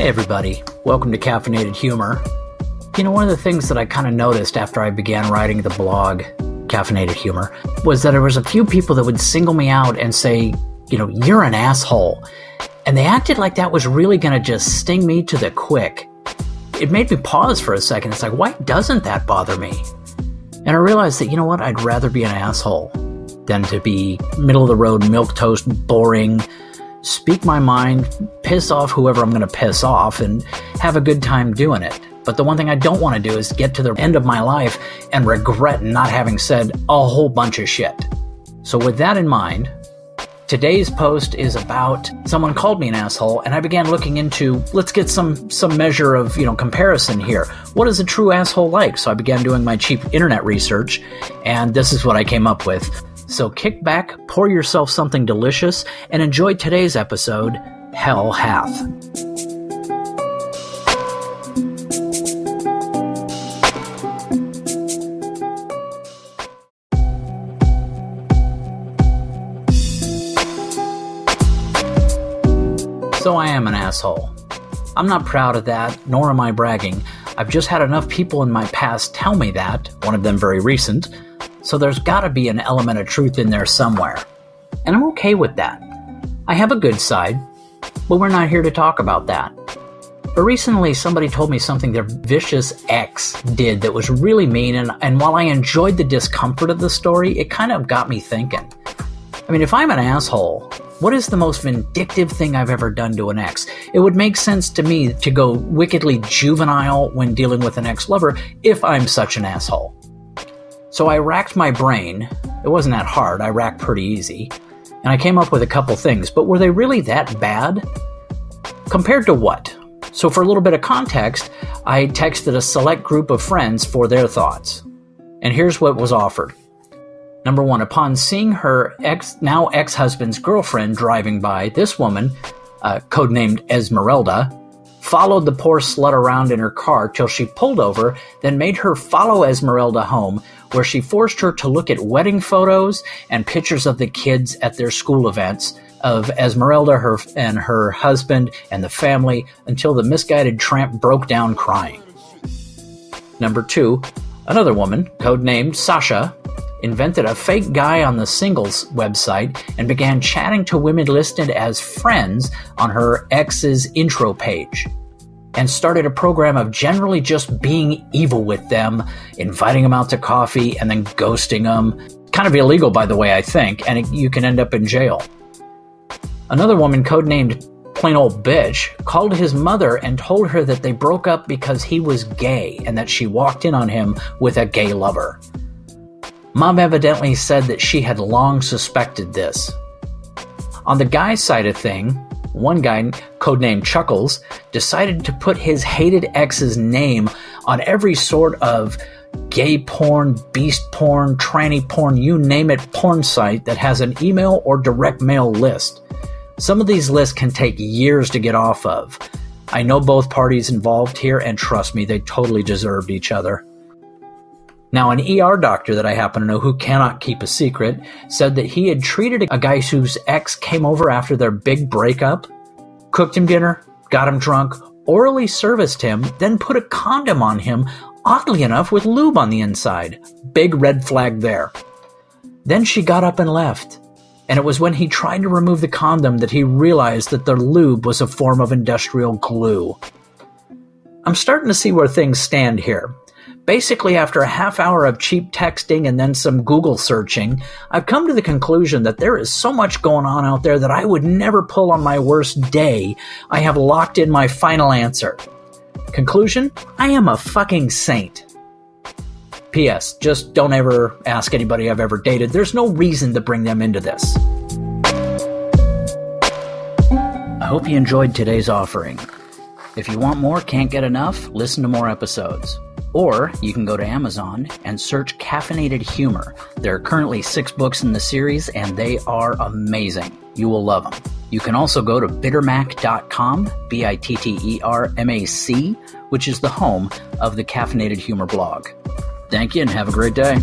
Hey, everybody. Welcome to Caffeinated Humor. You know, one of the things that I kind of noticed after I began writing the blog, Caffeinated Humor, was that there was a few people that would single me out and say, you know, you're an asshole. And they acted like that was really going to just sting me to the quick. It made me pause for a second. It's like, why doesn't that bother me? And I realized that, you know what, I'd rather be an asshole than to be middle of the road, milk toast, boring, speak my mind, piss off whoever I'm going to piss off, and have a good time doing it. But the one thing I don't want to do is get to the end of my life and regret not having said a whole bunch of shit. So, with that in mind, today's post is about someone called me an asshole, and I began looking into let's get some some measure of you know comparison here. What is a true asshole like? So I began doing my cheap internet research, and this is what I came up with. So kick back, pour yourself something delicious, and enjoy today's episode, Hell Hath. So I am an asshole. I'm not proud of that, nor am I bragging. I've just had enough people in my past tell me that, one of them very recent, so there's gotta be an element of truth in there somewhere. And I'm okay with that. I have a good side, but we're not here to talk about that. But recently, somebody told me something their vicious ex did that was really mean, and, and while I enjoyed the discomfort of the story, it kind of got me thinking. I mean, if I'm an asshole, what is the most vindictive thing I've ever done to an ex? It would make sense to me to go wickedly juvenile when dealing with an ex lover if I'm such an asshole. So I racked my brain. It wasn't that hard, I racked pretty easy. And I came up with a couple things, but were they really that bad? Compared to what? So, for a little bit of context, I texted a select group of friends for their thoughts. And here's what was offered. Number one, upon seeing her ex, now ex husband's girlfriend driving by, this woman, uh, codenamed Esmeralda, followed the poor slut around in her car till she pulled over, then made her follow Esmeralda home, where she forced her to look at wedding photos and pictures of the kids at their school events of Esmeralda her and her husband and the family until the misguided tramp broke down crying. Number 2, another woman, codenamed Sasha, invented a fake guy on the singles website and began chatting to women listed as friends on her ex's intro page and started a program of generally just being evil with them, inviting them out to coffee and then ghosting them. Kind of illegal, by the way, I think, and you can end up in jail. Another woman, codenamed Plain Old Bitch, called his mother and told her that they broke up because he was gay and that she walked in on him with a gay lover. Mom evidently said that she had long suspected this. On the guy's side of thing, one guy, codenamed Chuckles, decided to put his hated ex's name on every sort of gay porn, beast porn, tranny porn, you name it, porn site that has an email or direct mail list. Some of these lists can take years to get off of. I know both parties involved here, and trust me, they totally deserved each other. Now, an ER doctor that I happen to know who cannot keep a secret said that he had treated a guy whose ex came over after their big breakup, cooked him dinner, got him drunk, orally serviced him, then put a condom on him, oddly enough, with lube on the inside. Big red flag there. Then she got up and left. And it was when he tried to remove the condom that he realized that the lube was a form of industrial glue. I'm starting to see where things stand here. Basically, after a half hour of cheap texting and then some Google searching, I've come to the conclusion that there is so much going on out there that I would never pull on my worst day. I have locked in my final answer. Conclusion I am a fucking saint. P.S. Just don't ever ask anybody I've ever dated. There's no reason to bring them into this. I hope you enjoyed today's offering. If you want more, can't get enough, listen to more episodes. Or you can go to Amazon and search Caffeinated Humor. There are currently six books in the series, and they are amazing. You will love them. You can also go to bittermac.com, B I T T E R M A C, which is the home of the Caffeinated Humor blog. Thank you and have a great day.